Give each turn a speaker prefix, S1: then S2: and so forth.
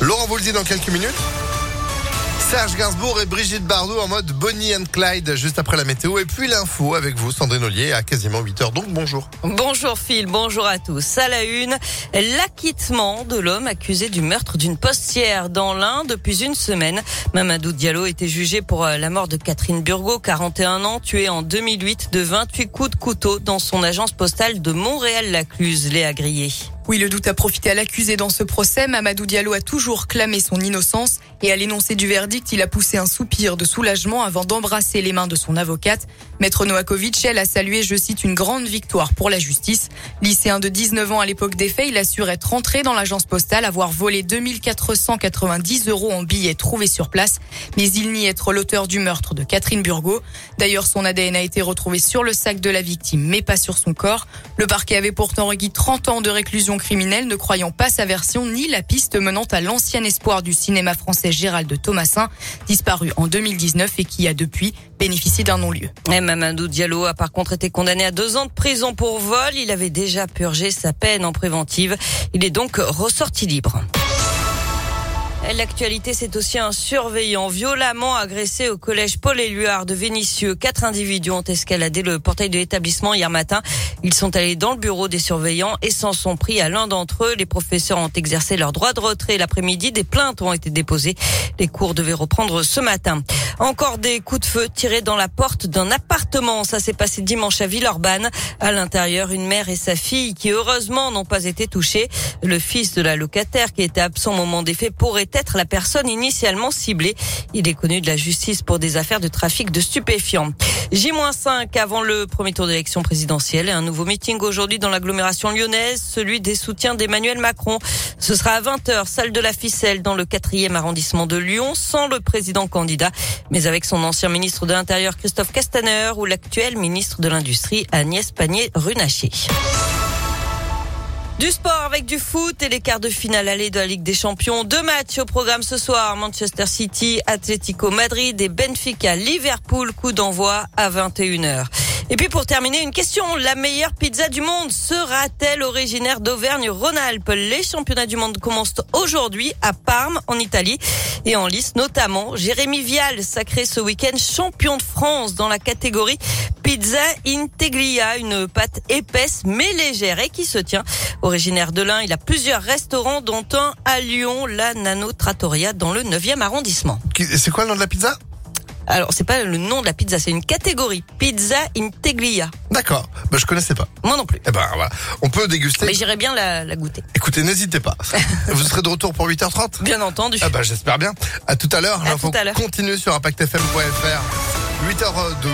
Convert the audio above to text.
S1: Laurent vous le dit dans quelques minutes. Serge Gainsbourg et Brigitte Bardot en mode Bonnie and Clyde juste après la météo et puis l'info avec vous Sandrine Ollier à quasiment 8 heures. Donc bonjour.
S2: Bonjour Phil, bonjour à tous. À la une, l'acquittement de l'homme accusé du meurtre d'une postière dans l'Ain depuis une semaine. Mamadou Diallo était jugé pour euh, la mort de Catherine Burgot, 41 ans, tuée en 2008 de 28 coups de couteau dans son agence postale de Montréal-Lacluse, Léa Grillé.
S3: Oui, le doute a profité à l'accusé dans ce procès. Mamadou Diallo a toujours clamé son innocence et à l'énoncé du verdict, il a poussé un soupir de soulagement avant d'embrasser les mains de son avocate. Maître Noakovic, elle a salué, je cite, une grande victoire pour la justice. Lycéen de 19 ans à l'époque des faits, il assure être rentré dans l'agence postale, avoir volé 2490 euros en billets trouvés sur place, mais il nie être l'auteur du meurtre de Catherine Burgot. D'ailleurs, son ADN a été retrouvé sur le sac de la victime, mais pas sur son corps. Le parquet avait pourtant requis 30 ans de réclusion criminel, ne croyant pas sa version ni la piste menant à l'ancien espoir du cinéma français Gérald Thomasin, disparu en 2019 et qui a depuis bénéficié d'un non-lieu.
S2: Mamadou Diallo a par contre été condamné à deux ans de prison pour vol. Il avait déjà purgé sa peine en préventive. Il est donc ressorti libre. L'actualité, c'est aussi un surveillant violemment agressé au collège Paul Éluard de Vénissieux. Quatre individus ont escaladé le portail de l'établissement hier matin. Ils sont allés dans le bureau des surveillants et s'en sont pris à l'un d'entre eux. Les professeurs ont exercé leur droit de retrait l'après-midi. Des plaintes ont été déposées. Les cours devaient reprendre ce matin. Encore des coups de feu tirés dans la porte d'un appartement. Ça s'est passé dimanche à Villeurbanne. À l'intérieur, une mère et sa fille qui heureusement n'ont pas été touchées. Le fils de la locataire qui était absent au moment des faits pourrait être la personne initialement ciblée. Il est connu de la justice pour des affaires de trafic de stupéfiants. J-5 avant le premier tour d'élection présidentielle un nouveau meeting aujourd'hui dans l'agglomération lyonnaise, celui des soutiens d'Emmanuel Macron. Ce sera à 20h, salle de la ficelle dans le 4e arrondissement de Lyon, sans le président candidat, mais avec son ancien ministre de l'Intérieur Christophe Castaner ou l'actuel ministre de l'Industrie Agnès Pannier-Runacher. Du sport avec du foot et les quarts de finale aller de la Ligue des Champions. Deux matchs au programme ce soir. Manchester City, Atlético Madrid et Benfica Liverpool. Coup d'envoi à 21h. Et puis pour terminer, une question. La meilleure pizza du monde sera-t-elle originaire d'Auvergne-Rhône-Alpes? Les championnats du monde commencent aujourd'hui à Parme, en Italie. Et en lice notamment, Jérémy Vial, sacré ce week-end champion de France dans la catégorie Pizza Integlia, une pâte épaisse mais légère et qui se tient. Originaire de l'Ain, il a plusieurs restaurants dont un à Lyon, la Nano Trattoria dans le 9e arrondissement.
S1: C'est quoi le nom de la pizza?
S2: Alors, c'est pas le nom de la pizza, c'est une catégorie. Pizza Integlia.
S1: D'accord. Bah, je connaissais pas.
S2: Moi non plus.
S1: Eh ben, voilà. On peut déguster.
S2: Mais j'irais bien la, la goûter.
S1: Écoutez, n'hésitez pas. Vous serez de retour pour 8h30
S2: Bien entendu.
S1: Ah bah, j'espère bien. À tout à l'heure.
S2: À tout à l'heure.
S1: Continue sur impactfm.fr. 8h02.